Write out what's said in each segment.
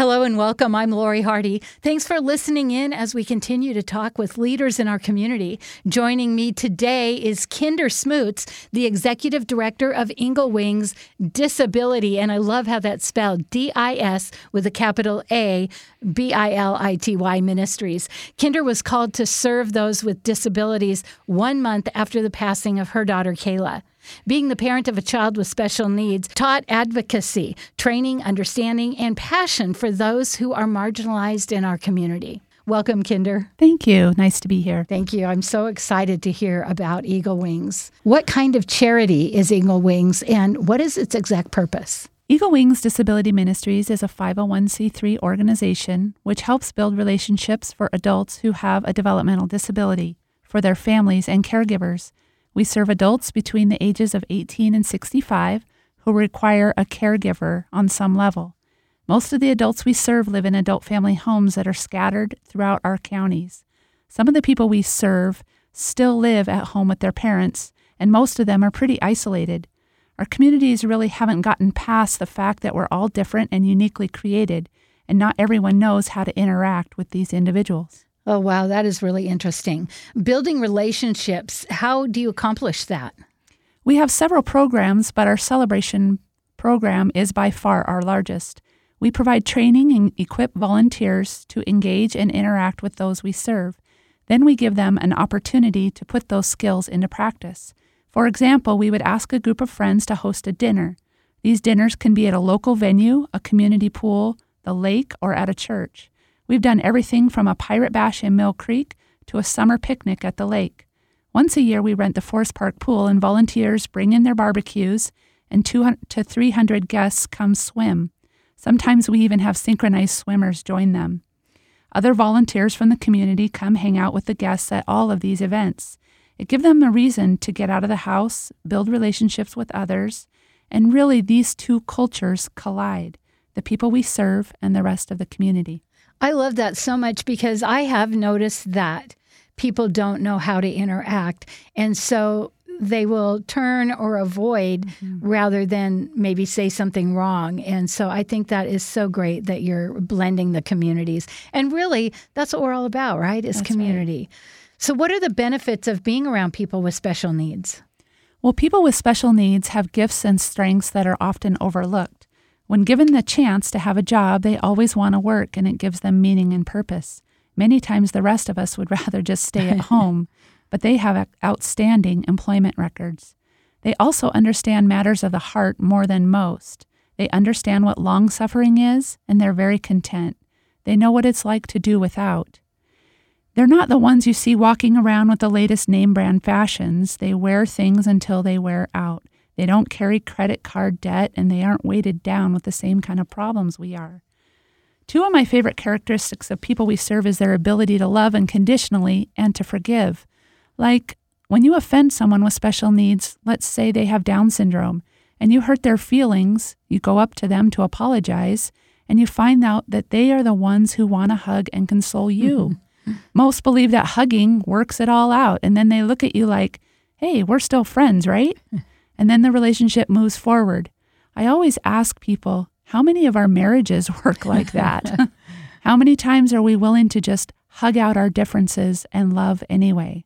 Hello and welcome. I'm Lori Hardy. Thanks for listening in as we continue to talk with leaders in our community. Joining me today is Kinder Smoots, the executive director of Eagle Wings Disability. And I love how that's spelled D I S with a capital A B I L I T Y Ministries. Kinder was called to serve those with disabilities one month after the passing of her daughter, Kayla. Being the parent of a child with special needs taught advocacy, training, understanding, and passion for those who are marginalized in our community. Welcome, Kinder. Thank you. Nice to be here. Thank you. I'm so excited to hear about Eagle Wings. What kind of charity is Eagle Wings and what is its exact purpose? Eagle Wings Disability Ministries is a 501c3 organization which helps build relationships for adults who have a developmental disability, for their families and caregivers, we serve adults between the ages of 18 and 65 who require a caregiver on some level. Most of the adults we serve live in adult family homes that are scattered throughout our counties. Some of the people we serve still live at home with their parents, and most of them are pretty isolated. Our communities really haven't gotten past the fact that we're all different and uniquely created, and not everyone knows how to interact with these individuals. Oh, wow, that is really interesting. Building relationships, how do you accomplish that? We have several programs, but our celebration program is by far our largest. We provide training and equip volunteers to engage and interact with those we serve. Then we give them an opportunity to put those skills into practice. For example, we would ask a group of friends to host a dinner. These dinners can be at a local venue, a community pool, the lake, or at a church. We've done everything from a pirate bash in Mill Creek to a summer picnic at the lake. Once a year, we rent the Forest Park pool, and volunteers bring in their barbecues, and 200 to 300 guests come swim. Sometimes we even have synchronized swimmers join them. Other volunteers from the community come hang out with the guests at all of these events. It gives them a reason to get out of the house, build relationships with others, and really these two cultures collide the people we serve and the rest of the community. I love that so much because I have noticed that people don't know how to interact. And so they will turn or avoid mm-hmm. rather than maybe say something wrong. And so I think that is so great that you're blending the communities. And really, that's what we're all about, right? Is that's community. Right. So, what are the benefits of being around people with special needs? Well, people with special needs have gifts and strengths that are often overlooked. When given the chance to have a job, they always want to work and it gives them meaning and purpose. Many times the rest of us would rather just stay at home, but they have outstanding employment records. They also understand matters of the heart more than most. They understand what long suffering is, and they're very content. They know what it's like to do without. They're not the ones you see walking around with the latest name brand fashions. They wear things until they wear out. They don't carry credit card debt and they aren't weighted down with the same kind of problems we are. Two of my favorite characteristics of people we serve is their ability to love unconditionally and to forgive. Like when you offend someone with special needs, let's say they have Down syndrome, and you hurt their feelings, you go up to them to apologize, and you find out that they are the ones who want to hug and console you. Mm-hmm. Most believe that hugging works it all out, and then they look at you like, hey, we're still friends, right? And then the relationship moves forward. I always ask people, how many of our marriages work like that? how many times are we willing to just hug out our differences and love anyway?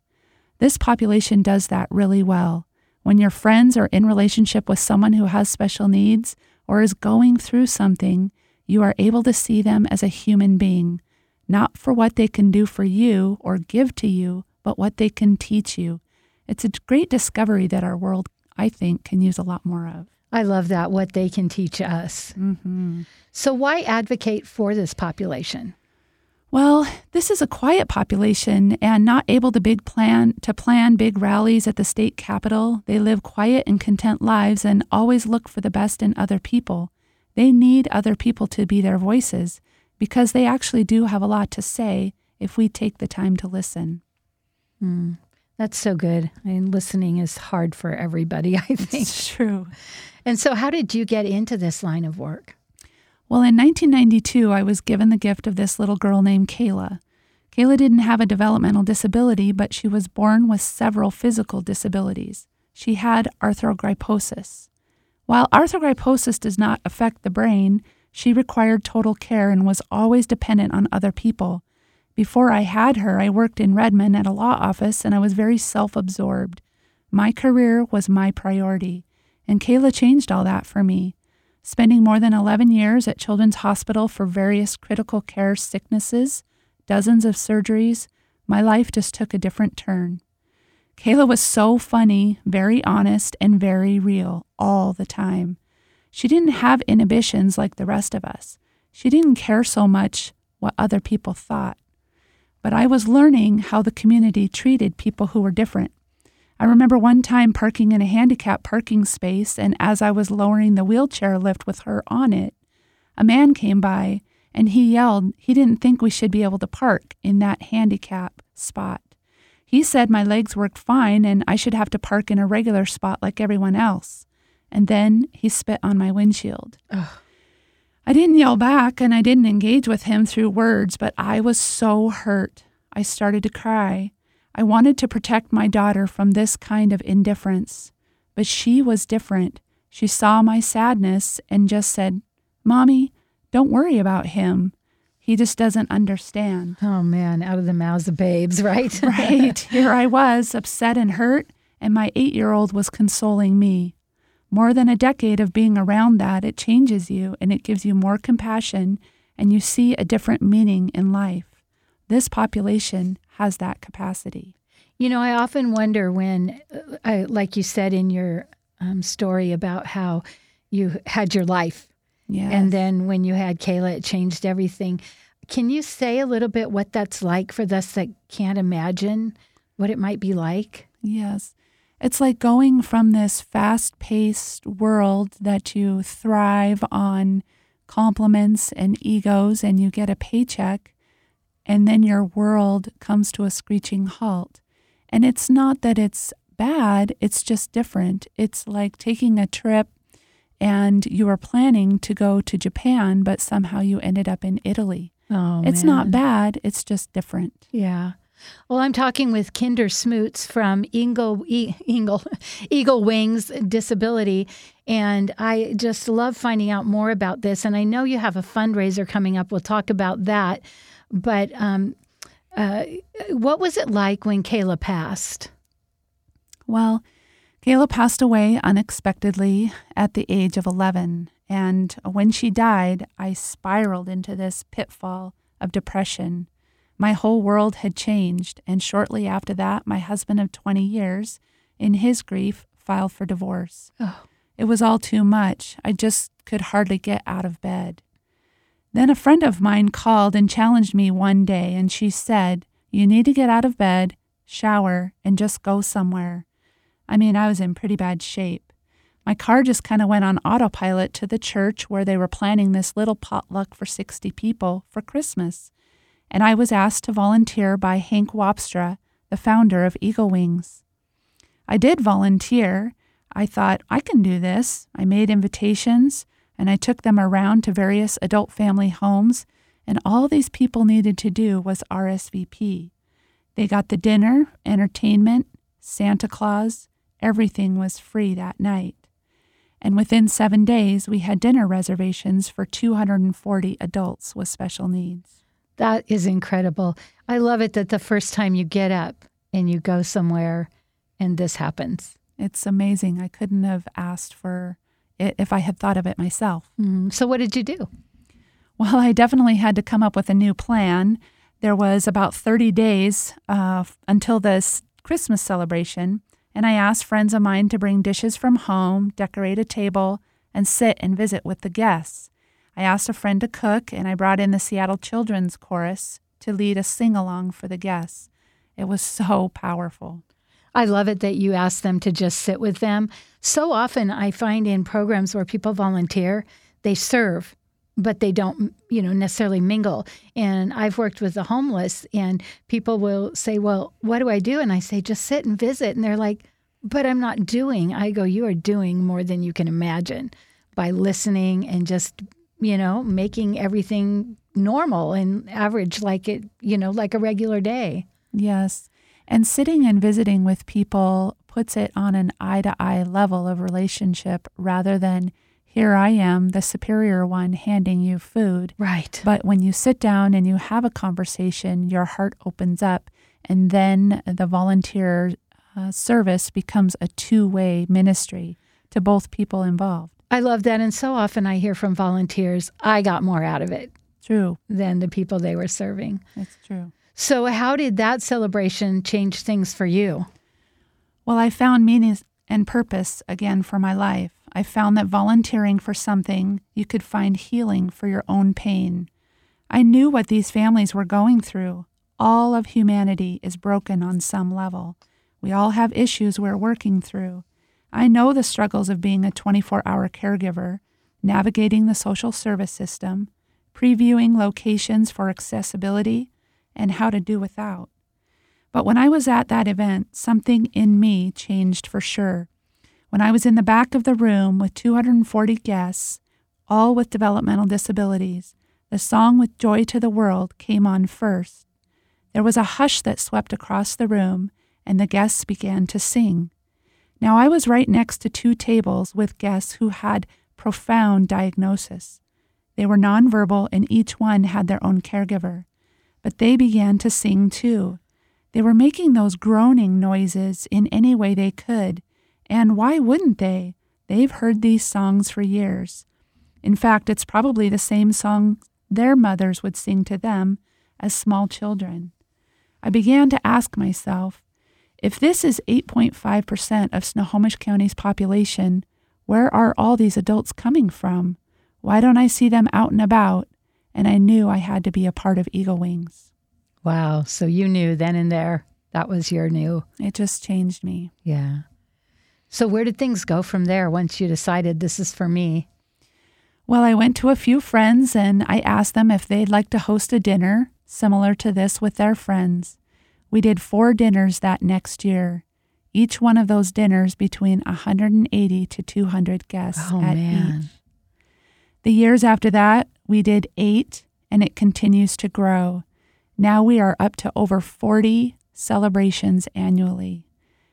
This population does that really well. When your friends are in relationship with someone who has special needs or is going through something, you are able to see them as a human being, not for what they can do for you or give to you, but what they can teach you. It's a great discovery that our world I think, can use a lot more of. I love that, what they can teach us. Mm-hmm. So, why advocate for this population? Well, this is a quiet population and not able to big plan to plan big rallies at the state capitol. They live quiet and content lives and always look for the best in other people. They need other people to be their voices because they actually do have a lot to say if we take the time to listen. Mm. That's so good. I mean, listening is hard for everybody, I think. It's true. And so, how did you get into this line of work? Well, in 1992, I was given the gift of this little girl named Kayla. Kayla didn't have a developmental disability, but she was born with several physical disabilities. She had arthrogryposis. While arthrogryposis does not affect the brain, She required total care and was always dependent on other people. Before I had her, I worked in Redmond at a law office and I was very self absorbed. My career was my priority, and Kayla changed all that for me. Spending more than 11 years at Children's Hospital for various critical care sicknesses, dozens of surgeries, my life just took a different turn. Kayla was so funny, very honest, and very real all the time. She didn't have inhibitions like the rest of us. She didn't care so much what other people thought. But I was learning how the community treated people who were different. I remember one time parking in a handicap parking space, and as I was lowering the wheelchair lift with her on it, a man came by and he yelled he didn't think we should be able to park in that handicap spot. He said my legs worked fine and I should have to park in a regular spot like everyone else. And then he spit on my windshield. Ugh. I didn't yell back and I didn't engage with him through words, but I was so hurt. I started to cry. I wanted to protect my daughter from this kind of indifference. But she was different. She saw my sadness and just said, Mommy, don't worry about him. He just doesn't understand. Oh man, out of the mouths of babes, right? right. Here I was, upset and hurt, and my eight year old was consoling me. More than a decade of being around that, it changes you and it gives you more compassion and you see a different meaning in life. This population has that capacity. You know, I often wonder when, uh, like you said in your um, story about how you had your life Yes. And then when you had Kayla, it changed everything. Can you say a little bit what that's like for us that can't imagine what it might be like? Yes. It's like going from this fast paced world that you thrive on compliments and egos and you get a paycheck, and then your world comes to a screeching halt. And it's not that it's bad, it's just different. It's like taking a trip and you were planning to go to Japan, but somehow you ended up in Italy. Oh, it's man. not bad, it's just different. Yeah. Well, I'm talking with Kinder Smoots from Eagle, Eagle, Eagle Wings Disability, and I just love finding out more about this. And I know you have a fundraiser coming up. We'll talk about that. But um, uh, what was it like when Kayla passed? Well, Kayla passed away unexpectedly at the age of 11. And when she died, I spiraled into this pitfall of depression. My whole world had changed. And shortly after that, my husband of 20 years, in his grief, filed for divorce. Oh. It was all too much. I just could hardly get out of bed. Then a friend of mine called and challenged me one day, and she said, You need to get out of bed, shower, and just go somewhere. I mean, I was in pretty bad shape. My car just kind of went on autopilot to the church where they were planning this little potluck for 60 people for Christmas. And I was asked to volunteer by Hank Wapstra, the founder of Eagle Wings. I did volunteer. I thought, I can do this. I made invitations and I took them around to various adult family homes, and all these people needed to do was RSVP. They got the dinner, entertainment, Santa Claus, Everything was free that night. And within seven days, we had dinner reservations for 240 adults with special needs. That is incredible. I love it that the first time you get up and you go somewhere and this happens. It's amazing. I couldn't have asked for it if I had thought of it myself. Mm. So, what did you do? Well, I definitely had to come up with a new plan. There was about 30 days uh, until this Christmas celebration, and I asked friends of mine to bring dishes from home, decorate a table, and sit and visit with the guests. I asked a friend to cook, and I brought in the Seattle Children's Chorus to lead a sing along for the guests. It was so powerful. I love it that you ask them to just sit with them. So often I find in programs where people volunteer, they serve, but they don't, you know, necessarily mingle. And I've worked with the homeless and people will say, "Well, what do I do?" And I say, "Just sit and visit." And they're like, "But I'm not doing." I go, "You are doing more than you can imagine by listening and just, you know, making everything normal and average like it, you know, like a regular day." Yes. And sitting and visiting with people puts it on an eye to eye level of relationship rather than Here I am, the superior one, handing you food. Right. But when you sit down and you have a conversation, your heart opens up, and then the volunteer uh, service becomes a two way ministry to both people involved. I love that. And so often I hear from volunteers, I got more out of it True. than the people they were serving. That's true. So, how did that celebration change things for you? Well, I found meaning and purpose again for my life. I found that volunteering for something, you could find healing for your own pain. I knew what these families were going through. All of humanity is broken on some level. We all have issues we're working through. I know the struggles of being a 24 hour caregiver, navigating the social service system, previewing locations for accessibility, and how to do without. But when I was at that event, something in me changed for sure. When I was in the back of the room with 240 guests, all with developmental disabilities, the song with Joy to the World came on first. There was a hush that swept across the room, and the guests began to sing. Now, I was right next to two tables with guests who had profound diagnosis. They were nonverbal, and each one had their own caregiver. But they began to sing too. They were making those groaning noises in any way they could. And why wouldn't they? They've heard these songs for years. In fact, it's probably the same song their mothers would sing to them as small children. I began to ask myself if this is 8.5% of Snohomish County's population, where are all these adults coming from? Why don't I see them out and about? And I knew I had to be a part of Eagle Wings. Wow. So, you knew then and there that was your new. It just changed me. Yeah. So, where did things go from there once you decided this is for me? Well, I went to a few friends and I asked them if they'd like to host a dinner similar to this with their friends. We did four dinners that next year. Each one of those dinners between 180 to 200 guests Oh, at man. each. The years after that, we did eight, and it continues to grow. Now we are up to over 40 celebrations annually.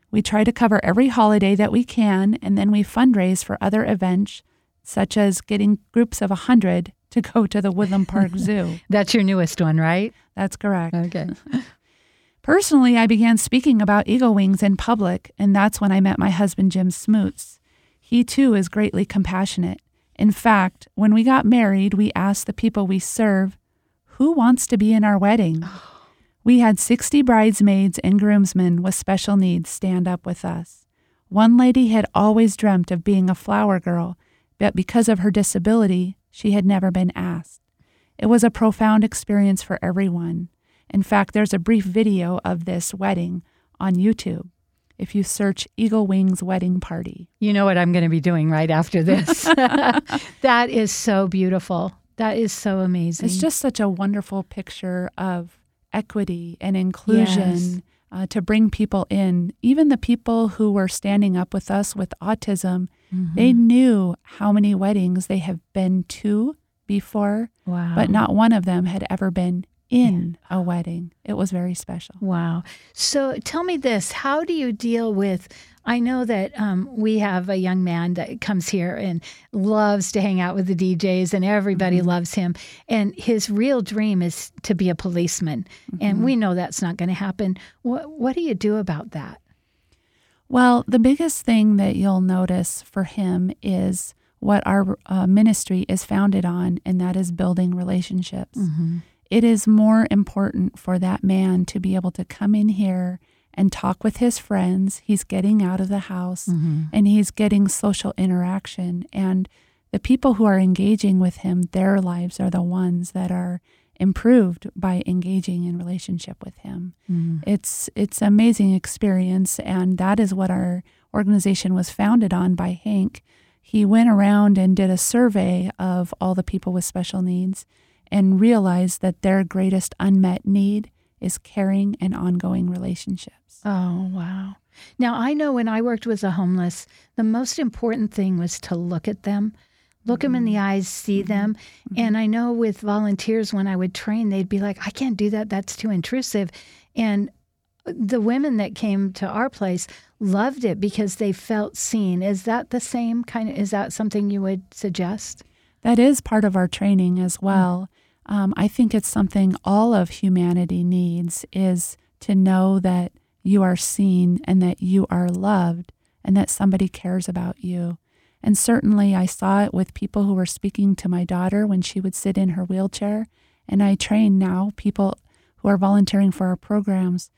We try to cover every holiday that we can, and then we fundraise for other events, such as getting groups of 100 to go to the Woodland Park Zoo. That's your newest one, right? That's correct. Okay. Personally, I began speaking about eagle wings in public, and that's when I met my husband, Jim Smoots. He too is greatly compassionate. In fact, when we got married, we asked the people we serve, Who wants to be in our wedding? Oh. We had 60 bridesmaids and groomsmen with special needs stand up with us. One lady had always dreamt of being a flower girl, but because of her disability, she had never been asked. It was a profound experience for everyone. In fact, there's a brief video of this wedding on YouTube if you search Eagle Wings Wedding Party. You know what I'm going to be doing right after this. that is so beautiful. That is so amazing. It's just such a wonderful picture of equity and inclusion Yes. uh, to bring people in. Even the people who were standing up with us with autism, Mm-hmm. they knew how many weddings they have been to before, wow. but not one of them had ever been in a wedding. It was very special. Wow. So tell me this how do you deal with? I know that um, we have a young man that comes here and loves to hang out with the DJs, and everybody loves him. And his real dream is to be a policeman. And we know that's not going to happen. What, what do you do about that? Well, the biggest thing that you'll notice for him is what our uh, ministry is founded on, and that is building relationships. It is more important for that man to be able to come in here and talk with his friends. He's getting out of the house mm-hmm. and he's getting social interaction. And the people who are engaging with him, their lives are the ones that are improved by engaging in relationship with him. Mm-hmm. It's it's an amazing experience and that is what our organization was founded on by Hank. He went around and did a survey of all the people with special needs and realize that their greatest unmet need is caring and ongoing relationships. Oh, wow. Now, I know when I worked with the homeless, the most important thing was to look at them, look them in the mm-hmm. eyes, see mm-hmm. them. Mm-hmm. And I know with volunteers, when I would train, they'd be like, I can't do that. That's too intrusive. And the women that came to our place loved it because they felt seen. Is that the same kind of, is that something you would suggest? That is part of our training as mm. well. Um, I think it's something all of humanity needs is to know that you are seen and that you are loved and that somebody cares about you. And certainly I saw it with people who were speaking to my daughter when she would sit in her wheelchair. And I train now people who are volunteering for our programs.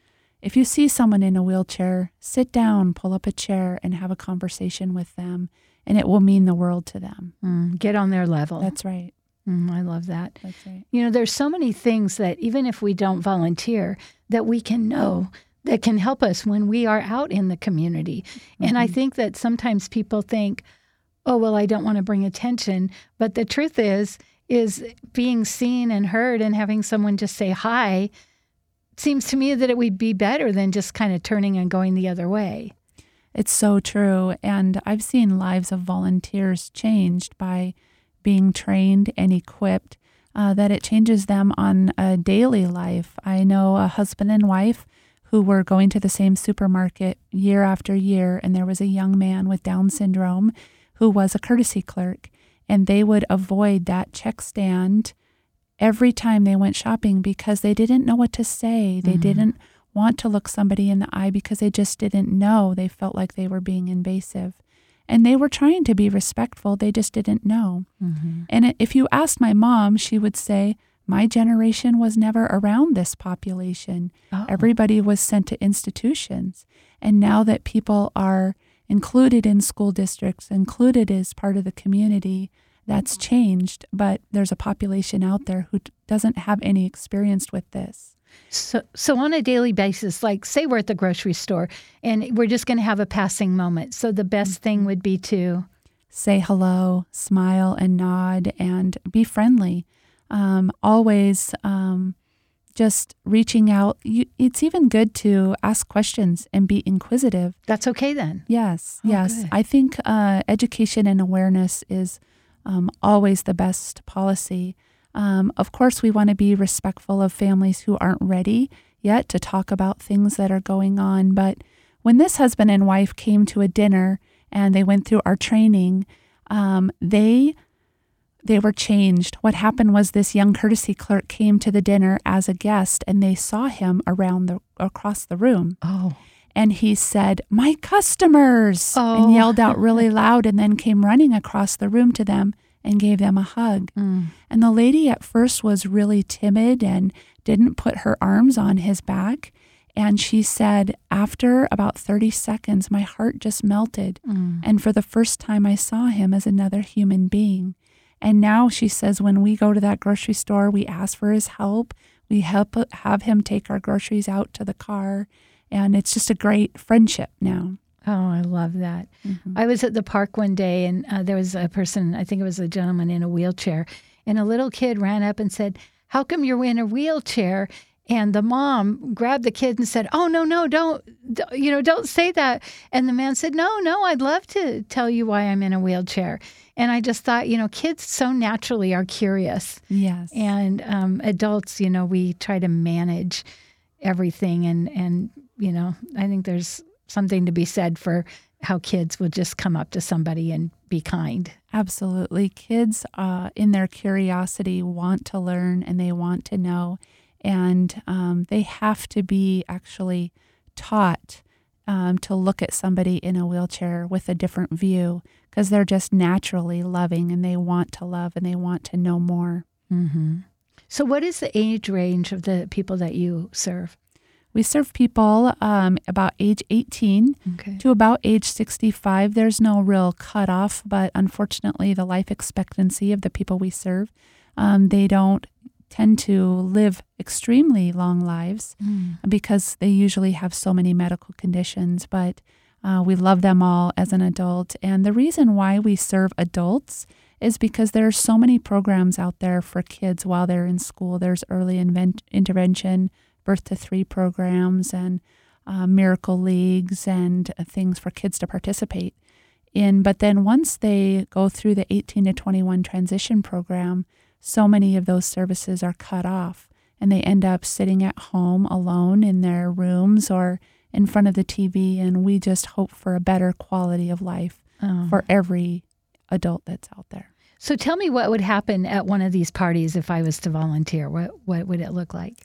If you see someone in a wheelchair, sit down, pull up a chair, and have a conversation with them, and it will mean the world to them. Mm, get on their level. That's right. Mm, I love that. That's right. You know, there's so many things that even if we don't volunteer, that we can know that can help us when we are out in the community. Mm-hmm. And I mm-hmm. think that sometimes people think, "Oh, well, I don't want to bring attention," but the truth is is being seen and heard and having someone just say hi seems to me that it would be better than just kind of turning and going the other way. It's so true. And I've seen lives of volunteers changed by being trained and equipped, uh, that it changes them on a daily life. I know a husband and wife who were going to the same supermarket year after year, and there was a young man with Down syndrome who was a courtesy clerk, and they would avoid that check stand every time they went shopping because they didn't know what to say. They mm-hmm. didn't want to look somebody in the eye because they just didn't know. They felt like they were being invasive. And they were trying to be respectful, they just didn't know. Mm-hmm. And if you asked my mom, she would say, My generation was never around this population. Oh. Everybody was sent to institutions. And now that people are included in school districts, included as part of the community, that's changed, but there's a population out there who doesn't have any experience with this. So, so on a daily basis, like say we're at the grocery store and we're just going to have a passing moment. So the best thing mm-hmm. would be to say hello, smile, and nod, and be friendly. Um, always um, just reaching out. You, it's even good to ask questions and be inquisitive. That's okay then. Yes, oh, yes. Good. I think uh, education and awareness is um, always the best policy. Um, of course, we want to be respectful of families who aren't ready yet to talk about things that are going on. But when this husband and wife came to a dinner and they went through our training, um, they they were changed. What happened was this young courtesy clerk came to the dinner as a guest, and they saw him around the across the room. Oh and he said, My customers, oh. and yelled out really loud, and then came running across the room to them and gave them a hug. Mm. And the lady at first was really timid and didn't put her arms on his back. And she said, after about 30 seconds, my heart just melted. Mm. And for the first time, I saw him as another human being. And now she says, when we go to that grocery store, we ask for his help. We help have him take our groceries out to the car and it's just a great friendship now. Oh, I love that. Mm-hmm. I was at the park one day and uh, there was a person, I think it was a gentleman in a wheelchair, and a little kid ran up and said, How come you're in a wheelchair? And the mom grabbed the kid and said, "Oh no, no, don't, you know, don't say that." And the man said, "No, no, I'd love to tell you why I'm in a wheelchair." And I just thought, you know, kids so naturally are curious. Yes. And um, adults, you know, we try to manage everything and and you know, I think there's something to be said for how kids will just come up to somebody and be kind. Absolutely. Kids, uh, in their curiosity, want to learn and they want to know. And um, they have to be actually taught um, to look at somebody in a wheelchair with a different view because they're just naturally loving and they want to love and they want to know more. Mm-hmm. So, what is the age range of the people that you serve? We serve people um, about age 18 okay. to about age 65. There's no real cutoff, but unfortunately, the life expectancy of the people we serve, um, they don't tend to live extremely long lives mm. because they usually have so many medical conditions. But uh, we love them all as an adult. And the reason why we serve adults is because there are so many programs out there for kids while they're in school. There's early invent- intervention birth to three programs and uh, miracle leagues and uh, things for kids to participate in. But then once they go through the 18 to 21 transition program, so many of those services are cut off. and they end up sitting at home alone in their rooms or in front of the TV. And we just hope for a better quality of life Oh. for every adult that's out there. So tell me what would happen at one of these parties if I was to volunteer. What what would it look like?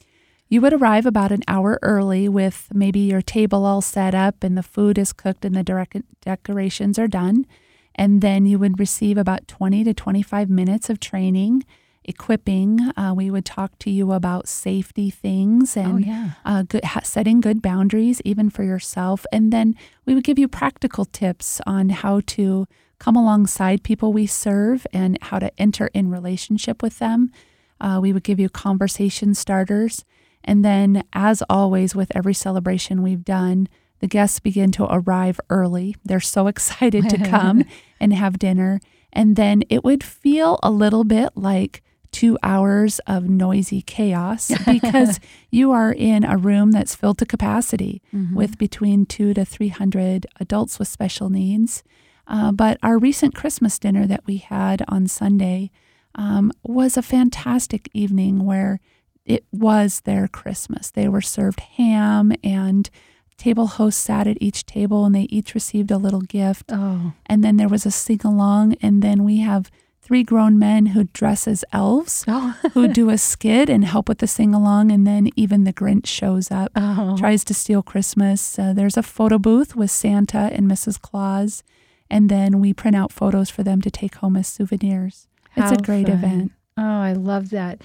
You would arrive about an hour early with maybe your table all set up and the food is cooked and the decorations are done. And then you would receive about 20 to 25 minutes of training, equipping. Uh, we would talk to you about safety things and oh yeah. uh, good, ha- setting good boundaries, even for yourself. And then we would give you practical tips on how to come alongside people we serve and how to enter in relationship with them. Uh, we would give you conversation starters. And then, as always, with every celebration we've done, the guests begin to arrive early. They're so excited to come and have dinner. And then it would feel a little bit like two hours of noisy chaos because you are in a room that's filled to capacity Mhm. with between two to 300 adults with special needs. Uh, but our recent Christmas dinner that we had on Sunday um, was a fantastic evening where it was their Christmas. They were served ham, and table hosts sat at each table and they each received a little gift. Oh. And then there was a sing along, and then we have three grown men who dress as elves Oh. who do a skit and help with the sing along, and then even the Grinch shows up oh. tries to steal Christmas. Uh, there's a photo booth with Santa and Mrs. Claus, and then we print out photos for them to take home as souvenirs. It's a great fun. event. Oh, I love that.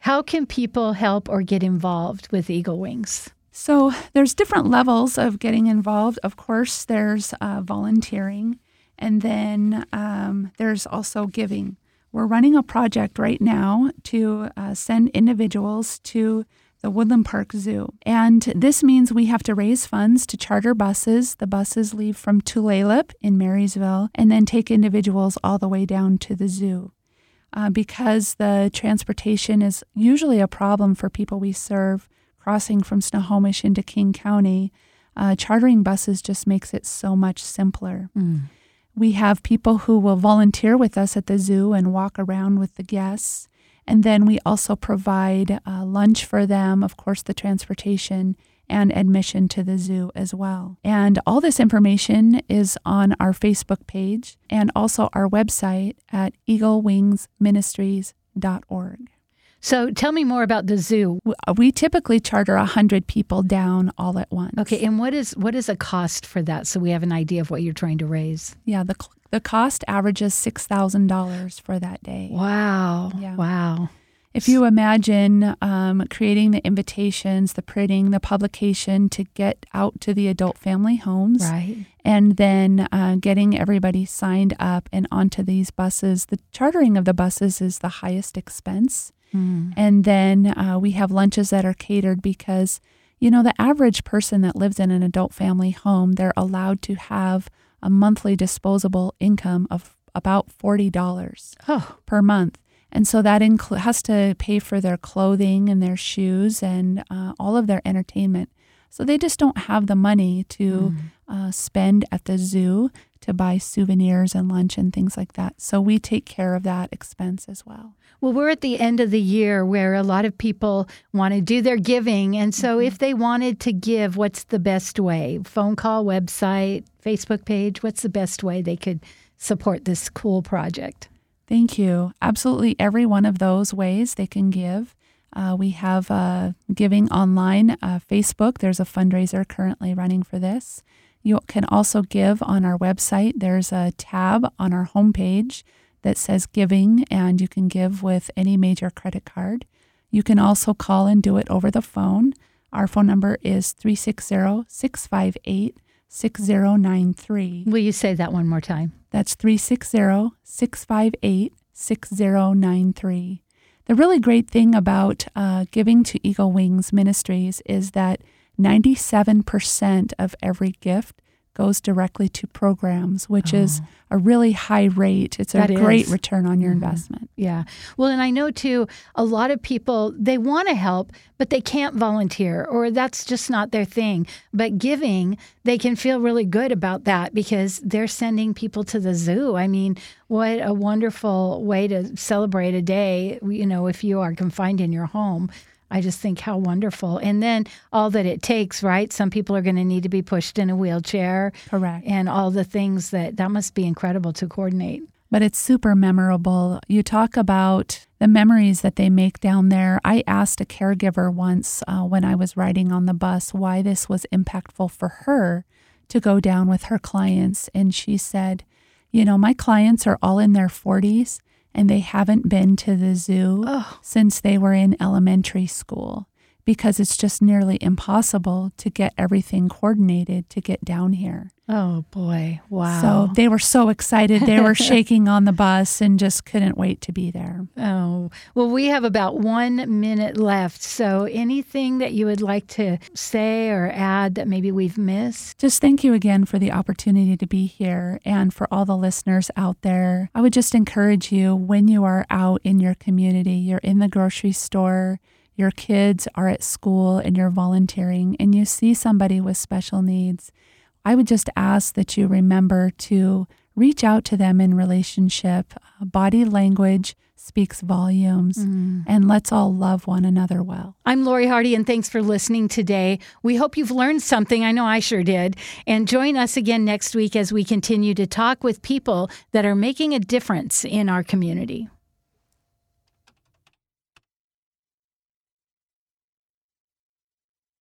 How can people help or get involved with Eagle Wings? So there's different levels of getting involved. Of course, there's uh, volunteering, and then um, there's also giving. We're running a project right now to uh, send individuals to the Woodland Park Zoo. And this means we have to raise funds to charter buses. The buses leave from Tulalip in Marysville and then take individuals all the way down to the zoo. Uh, because the transportation is usually a problem for people we serve crossing from Snohomish into King County, uh, chartering buses just makes it so much simpler. We have people who will volunteer with us at the zoo and walk around with the guests. And then we also provide uh, lunch for them, of course, the transportation and admission to the zoo as well. And all this information is on our Facebook page and also our website at eaglewingsministries.org. So tell me more about the zoo. Uh, we typically charter 100 people down all at once. Okay, and what is what is a cost for that so we have an idea of what you're trying to raise? Yeah, the, the cost averages $6,000 for that day. Wow. Yeah. Wow. If you imagine um, creating the invitations, the printing, the publication to get out to the adult family homes, Right. and then uh, getting everybody signed up and onto these buses, the chartering of the buses is the highest expense. Mm. And then uh, we have lunches that are catered because, you know, the average person that lives in an adult family home, they're allowed to have a monthly disposable income of about $40 Oh, per month. And so that incl- has to pay for their clothing and their shoes and uh, all of their entertainment. So they just don't have the money to uh, spend at the zoo to buy souvenirs and lunch and things like that. So we take care of that expense as well. Well, we're at the end of the year where a lot of people want to do their giving. And so, if they wanted to give, what's the best way? Phone call, website, Facebook page? What's the best way they could support this cool project? Thank you. Absolutely every one of those ways they can give. Uh, we have uh, giving online, uh, Facebook. There's a fundraiser currently running for this. You can also give on our website. There's a tab on our homepage that says giving, and you can give with any major credit card. You can also call and do it over the phone. Our phone number is 360 658 6093. Will you say that one more time? That's 360 658 6093. The really great thing about uh, giving to Eagle Wings Ministries is that 97% of every gift goes directly to programs, which is a really high rate. It's a great is. return on your Mhm. investment. Yeah. Well, and I know too, a lot of people, they want to help, but they can't volunteer or that's just not their thing. But giving, they can feel really good about that because they're sending people to the zoo. I mean, what a wonderful way to celebrate a day, you know, if you are confined in your home. I just think how wonderful. And then all that it takes, right? Some people are going to need to be pushed in a wheelchair. Correct. And all the things that that must be incredible to coordinate. But it's super memorable. You talk about the memories that they make down there. I asked a caregiver once uh, when I was riding on the bus why this was impactful for her to go down with her clients. And she said, You know, my clients are all in their 40s and they haven't been to the zoo since they were in elementary school because it's just nearly impossible to get everything coordinated to get down here. Oh boy. Wow. So they were so excited. They were shaking on the bus and just couldn't wait to be there. Oh, well, we have about one minute left. So, anything that you would like to say or add that maybe we've missed? Just thank you again for the opportunity to be here and for all the listeners out there. I would just encourage you when you are out in your community, you're in the grocery store, your kids are at school, and you're volunteering, and you see somebody with special needs. I would just ask that you remember to reach out to them in relationship. Uh, Body language speaks volumes, and let's all love one another well. I'm Lori Hardy, and thanks for listening today. We hope you've learned something. I know I sure did. And join us again next week as we continue to talk with people that are making a difference in our community.